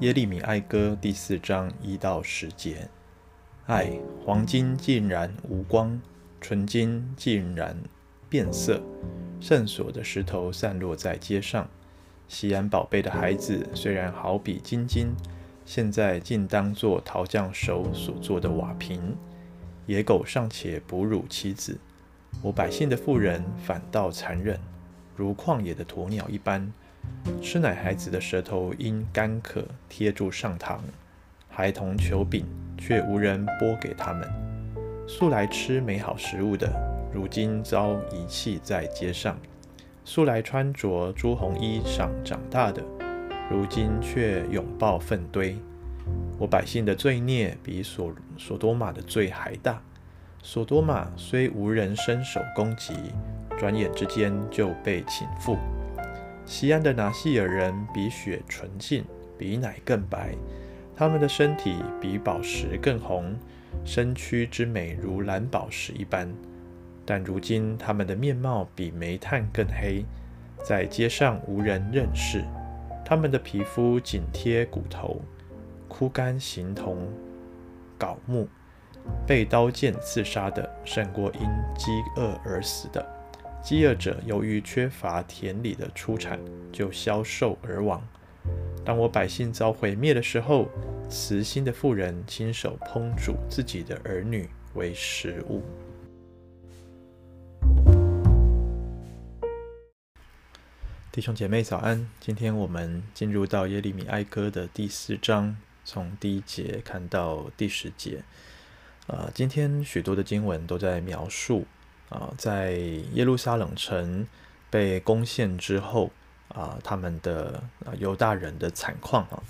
耶利米哀歌第四章一到十节。唉，黄金竟然无光，纯金竟然变色，圣所的石头散落在街上。西安宝贝的孩子，虽然好比金金，现在竟当作陶匠手所做的瓦瓶。野狗尚且哺乳其子，我百姓的妇人反倒残忍，如旷野的鸵鸟一般。吃奶孩子的舌头因干渴贴住上膛，孩童求饼，却无人拨给他们。素来吃美好食物的，如今遭遗弃在街上；素来穿着朱红衣裳长大的，如今却拥抱粪堆。我百姓的罪孽比所所多玛的罪还大。所多玛虽无人伸手攻击，转眼之间就被倾覆。西安的拿细尔人比雪纯净，比奶更白，他们的身体比宝石更红，身躯之美如蓝宝石一般。但如今他们的面貌比煤炭更黑，在街上无人认识。他们的皮肤紧贴骨头，枯干形同槁木，被刀剑刺杀的胜过因饥饿而死的。饥饿者由于缺乏田里的出产，就消瘦而亡。当我百姓遭毁灭的时候，慈心的妇人亲手烹煮自己的儿女为食物。弟兄姐妹早安，今天我们进入到耶利米哀歌的第四章，从第一节看到第十节。呃，今天许多的经文都在描述。啊，在耶路撒冷城被攻陷之后，啊，他们的啊犹大人的惨况啊，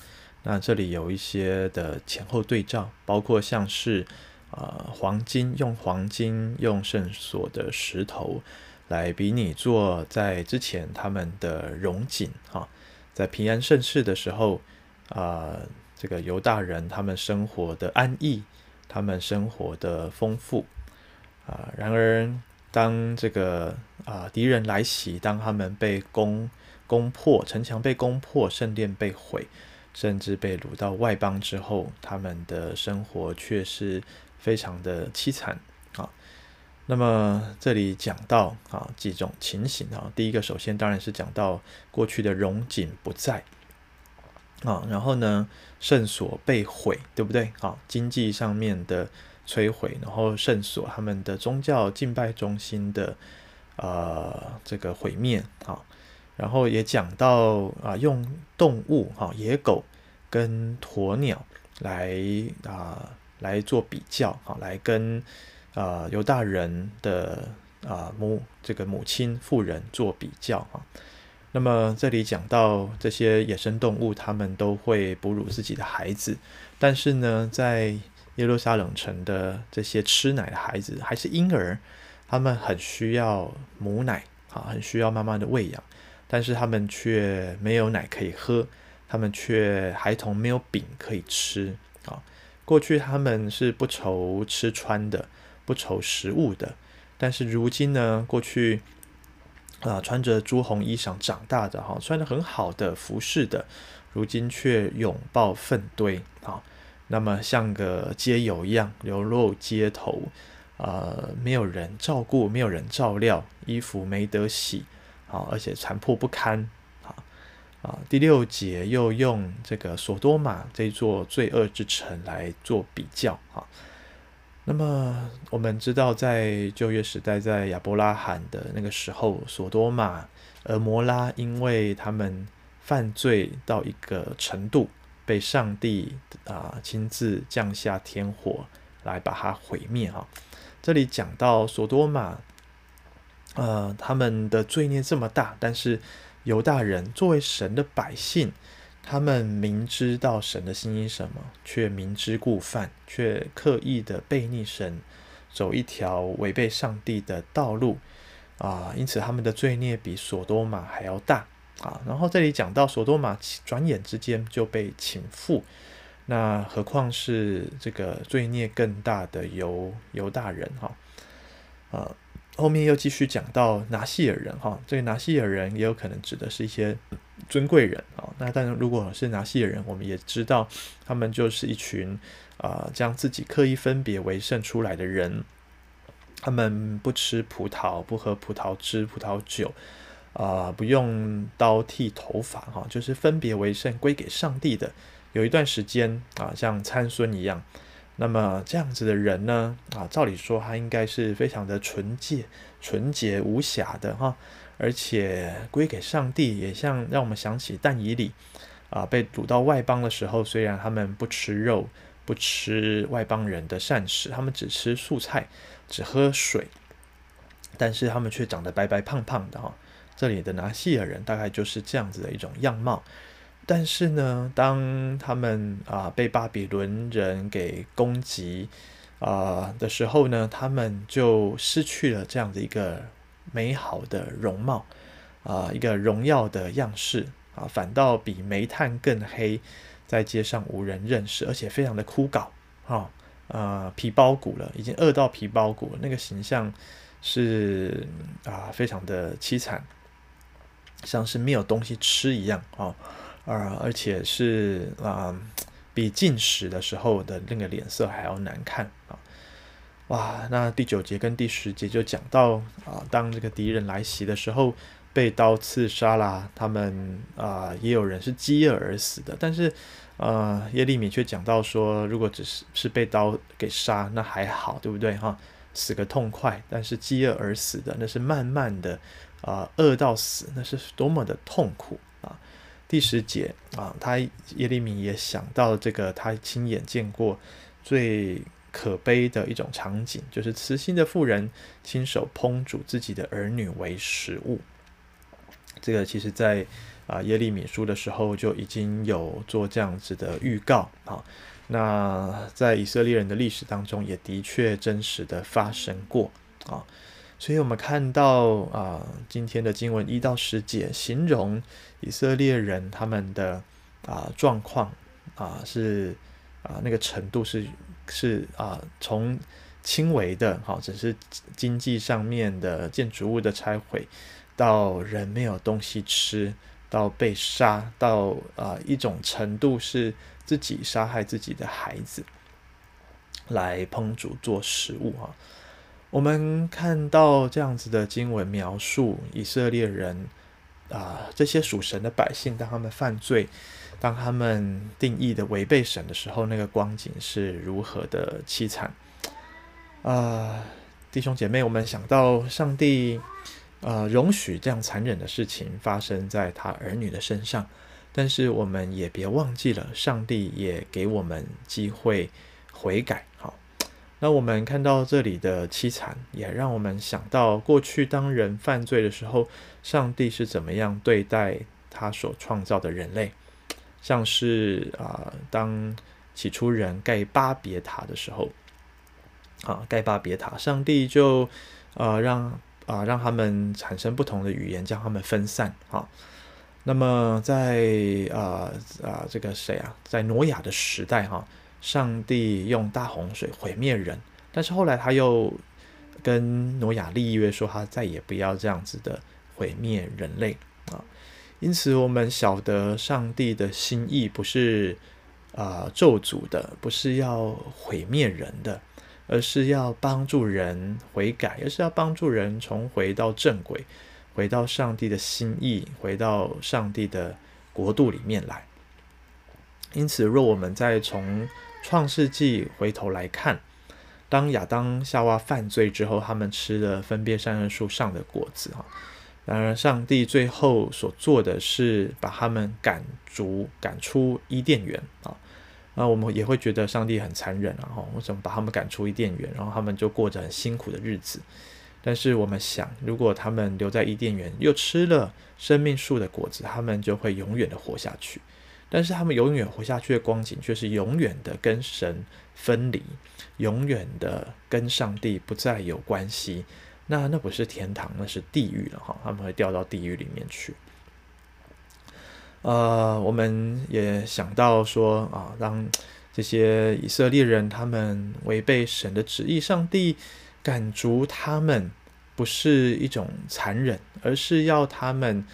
那这里有一些的前后对照，包括像是啊黄金，用黄金用圣所的石头来比拟做在之前他们的荣景哈，在平安盛世的时候啊，这个犹大人他们生活的安逸，他们生活的丰富啊，然而。当这个啊敌人来袭，当他们被攻攻破，城墙被攻破，圣殿被毁，甚至被掳到外邦之后，他们的生活却是非常的凄惨啊。那么这里讲到啊几种情形啊，第一个首先当然是讲到过去的荣景不在啊，然后呢圣所被毁，对不对？啊，经济上面的。摧毁，然后圣所他们的宗教敬拜中心的呃这个毁灭啊，然后也讲到啊用动物哈野狗跟鸵鸟来啊来做比较哈，来跟啊犹大人的啊母这个母亲妇人做比较哈。那么这里讲到这些野生动物，他们都会哺乳自己的孩子，但是呢在耶路撒冷城的这些吃奶的孩子还是婴儿，他们很需要母奶啊，很需要妈妈的喂养，但是他们却没有奶可以喝，他们却孩童没有饼可以吃啊。过去他们是不愁吃穿的，不愁食物的，但是如今呢，过去啊穿着朱红衣裳长大的哈，穿着很好的服饰的，如今却拥抱粪堆啊。那么像个街友一样流落街头，呃，没有人照顾，没有人照料，衣服没得洗，啊，而且残破不堪，啊，啊，第六节又用这个所多玛这座罪恶之城来做比较，啊，那么我们知道，在旧约时代，在亚伯拉罕的那个时候，所多玛、蛾摩拉，因为他们犯罪到一个程度。被上帝啊、亲自降下天火来把它毁灭哈。这里讲到所多玛，呃，他们的罪孽这么大，但是犹大人作为神的百姓，他们明知道神的心意什么，却明知故犯，却刻意的悖逆神，走一条违背上帝的道路啊、因此他们的罪孽比所多玛还要大。啊，然后这里讲到所多玛转眼之间就被倾覆，那何况是这个罪孽更大的犹犹大人哈？啊，后面又继续讲到拿细耳人哈，这个拿细耳人也有可能指的是一些尊贵人啊。那但是如果是拿细耳人，我们也知道他们就是一群啊，将自己刻意分别为圣出来的人。他们不吃葡萄，不喝葡萄汁、葡萄酒，啊、不用刀剃头发，哈，就是分别为圣归给上帝的。有一段时间啊，像参孙一样。那么这样子的人呢，啊，照理说他应该是非常的纯洁、纯洁无瑕的哈，而且归给上帝，也像让我们想起但以理啊，被掳到外邦的时候，虽然他们不吃肉，不吃外邦人的膳食，他们只吃素菜。只喝水，但是他们却长得白白胖胖的哈。这里的拿细耳人大概就是这样子的一种样貌。但是呢，当他们啊被巴比伦人给攻击啊的时候呢，他们就失去了这样的一个美好的容貌啊，一个荣耀的样式啊，反倒比煤炭更黑，在街上无人认识，而且非常的枯槁哈。呃，皮包骨了，已经饿到皮包骨。那个形象是啊、非常的凄惨，像是没有东西吃一样啊，呃，而且是啊、比进食的时候的那个脸色还要难看啊。哇，那第九节跟第十节就讲到啊，当这个敌人来袭的时候，被刀刺杀啦，他们啊、也有人是饥饿而死的，但是。呃，耶利米却讲到说，如果只是是被刀给杀，那还好，对不对哈？死个痛快。但是饥饿而死的，那是慢慢的啊、饿到死，那是多么的痛苦啊！第十节啊，他耶利米也想到了这个，他亲眼见过最可悲的一种场景，就是慈心的妇人亲手烹煮自己的儿女为食物。这个其实，在啊，耶利米书的时候就已经有做这样子的预告啊。那在以色列人的历史当中，也的确真实的发生过啊。所以我们看到啊，今天的经文一到十节，形容以色列人他们的啊状况啊，是啊那个程度是是啊，从轻微的哈，只是经济上面的建筑物的拆毁，到人没有东西吃。到被杀，到啊、一种程度是自己杀害自己的孩子，来烹煮做食物啊。我们看到这样子的经文描述以色列人啊、这些属神的百姓，当他们犯罪，当他们定义的违背神的时候，那个光景是如何的凄惨啊、弟兄姐妹，我们想到上帝。呃，容许这样残忍的事情发生在他儿女的身上，但是我们也别忘记了，上帝也给我们机会悔改。好，那我们看到这里的凄惨，也让我们想到过去当人犯罪的时候，上帝是怎么样对待他所创造的人类，像是啊、当起初人盖巴别塔的时候，啊，盖巴别塔，上帝就呃让。啊，让他们产生不同的语言，将他们分散。好，那么在啊啊这个谁啊，在挪亚的时代哈，上帝用大洪水毁灭人，但是后来他又跟挪亚立约，说他再也不要这样子的毁灭人类啊。因此，我们晓得上帝的心意不是啊咒诅的，不是要毁灭人的。而是要帮助人悔改，而是要帮助人重回到正轨，回到上帝的心意，回到上帝的国度里面来。因此，若我们再从创世纪回头来看，当亚当夏娃犯罪之后，他们吃了分别善恶树上的果子，哈。然而，上帝最后所做的是把他们赶逐、赶出伊甸园啊。那我们也会觉得上帝很残忍，然后为什么把他们赶出伊甸园，然后他们就过着很辛苦的日子？但是我们想，如果他们留在伊甸园，又吃了生命树的果子，他们就会永远的活下去。但是他们永远活下去的光景，却是永远的跟神分离，永远的跟上帝不再有关系。那那不是天堂，那是地狱了哈，他们会掉到地狱里面去。呃，我们也想到说啊，当这些以色列人他们违背神的旨意，上帝赶逐他们，不是一种残忍，而是要他们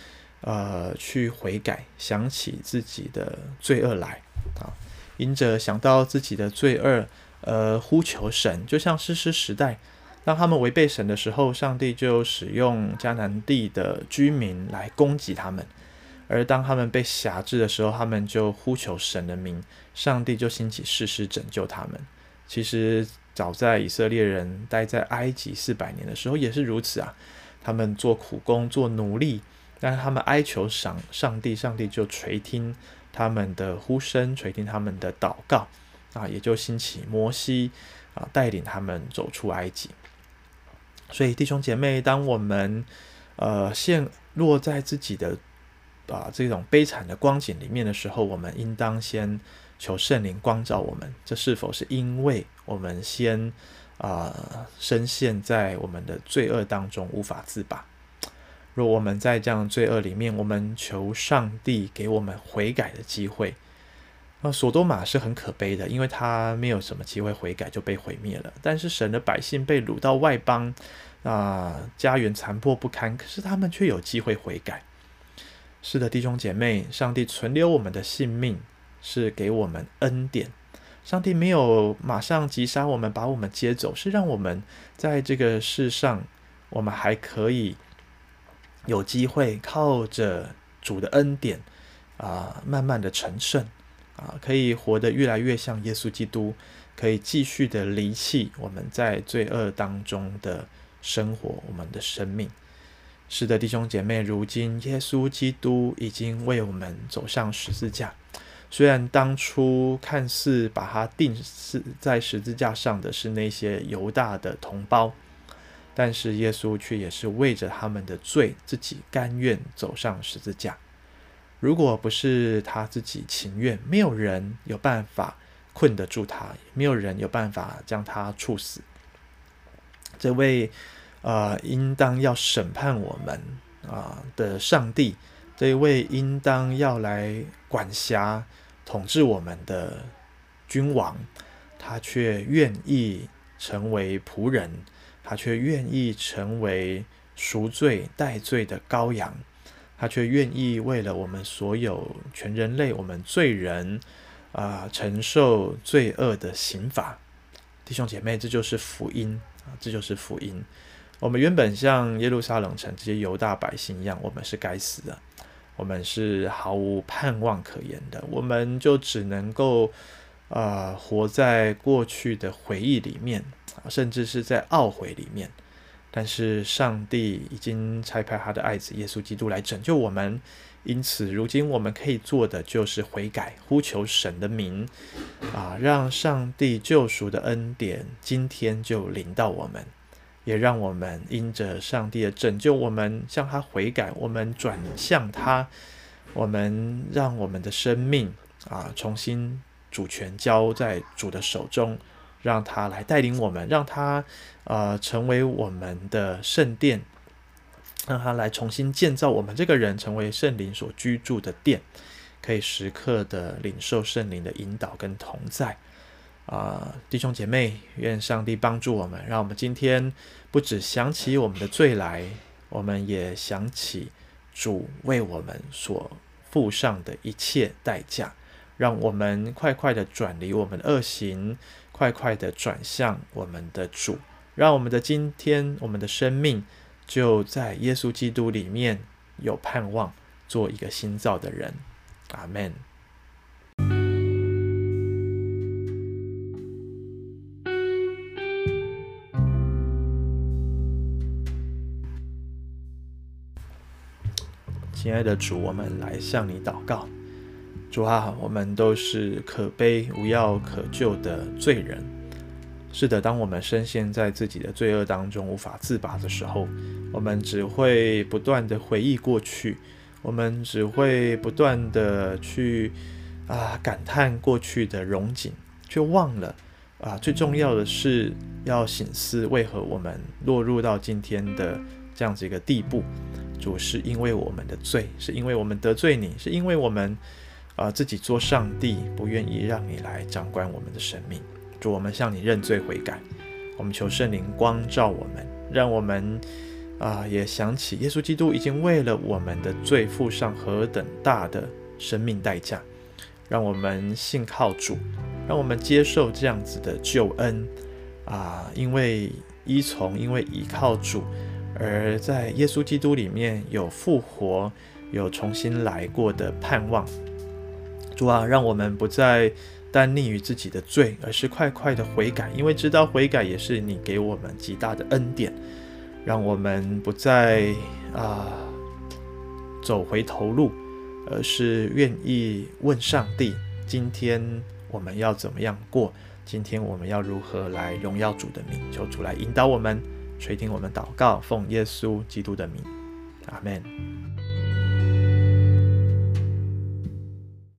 呃去悔改，想起自己的罪恶来啊，因着想到自己的罪恶，呃，呼求神，就像诗诗时代，当他们违背神的时候，上帝就使用迦南地的居民来攻击他们；而当他们被辖制的时候，他们就呼求神的名，上帝就兴起誓师拯救他们。其实。早在以色列人待在埃及四百年的时候也是如此啊，他们做苦工做奴隶，但是他们哀求上上帝，上帝就垂听他们的呼声，垂听他们的祷告啊，也就兴起摩西啊，带领他们走出埃及。所以弟兄姐妹，当我们呃陷落在自己的啊这种悲惨的光景里面的时候，我们应当先。求圣灵光照我们，这是否是因为我们先啊、深陷在我们的罪恶当中无法自拔？若我们在这样罪恶里面，我们求上帝给我们悔改的机会。那索多玛是很可悲的，因为他没有什么机会悔改就被毁灭了。但是神的百姓被掳到外邦啊、家园残破不堪，可是他们却有机会悔改。是的，弟兄姐妹，上帝存留我们的性命。是给我们恩典，上帝没有马上击杀我们，把我们接走，是让我们在这个世上，我们还可以有机会靠着主的恩典啊，慢慢的成圣啊，可以活得越来越像耶稣基督，可以继续的离弃我们在罪恶当中的生活，我们的生命。是的，弟兄姐妹，如今耶稣基督已经为我们走上十字架。虽然当初看似把他钉死在十字架上的是那些犹大的同胞，但是耶稣却也是为着他们的罪，自己甘愿走上十字架。如果不是他自己情愿，没有人有办法困得住他，没有人有办法将他处死。这位呃，应当要审判我们啊、的上帝，这位应当要来管辖。统治我们的君王，他却愿意成为仆人，他却愿意成为赎罪代罪的羔羊，他却愿意为了我们所有全人类，我们罪人啊、承受罪恶的刑罚。弟兄姐妹，这就是福音啊，这就是福音。我们原本像耶路撒冷城这些犹大百姓一样，我们是该死的。我们是毫无盼望可言的，我们就只能够，呃，活在过去的回忆里面，甚至是在懊悔里面。但是上帝已经差派他的爱子耶稣基督来拯救我们，因此如今我们可以做的就是悔改，呼求神的名，啊，让上帝救赎的恩典今天就临到我们。也让我们因着上帝的拯救，我们向他悔改，我们转向他，我们让我们的生命啊重新主权交在主的手中，让他来带领我们，让他呃成为我们的圣殿，让他来重新建造我们这个人，成为圣灵所居住的殿，可以时刻的领受圣灵的引导跟同在。啊、弟兄姐妹，愿上帝帮助我们，让我们今天不只想起我们的罪来，我们也想起主为我们所付上的一切代价，让我们快快的转离我们的恶行，快快的转向我们的主，让我们的今天，我们的生命就在耶稣基督里面有盼望，做一个新造的人。阿门。亲爱的主，我们来向你祷告。主啊，我们都是可悲无药可救的罪人。是的，当我们深陷在自己的罪恶当中无法自拔的时候，我们只会不断的回忆过去，我们只会不断的去啊感叹过去的荣景，却忘了啊最重要的是要省思为何我们落入到今天的这样子一个地步。主，是因为我们的罪，是因为我们得罪你，是因为我们啊、自己做上帝，不愿意让你来掌管我们的生命。主，我们向你认罪悔改，我们求圣灵光照我们，让我们啊，也想起耶稣基督已经为了我们的罪付上何等大的生命代价，让我们信靠主，让我们接受这样子的救恩啊！因为依从，因为依靠主，而在耶稣基督里面有复活，有重新来过的盼望。主啊，让我们不再单溺于自己的罪，而是快快的悔改，因为知道悔改也是你给我们极大的恩典。让我们不再啊走回头路，而是愿意问上帝：今天我们要怎么样过？今天我们要如何来荣耀主的名？求主来引导我们，垂听我们祷告，奉耶稣基督的名，阿门。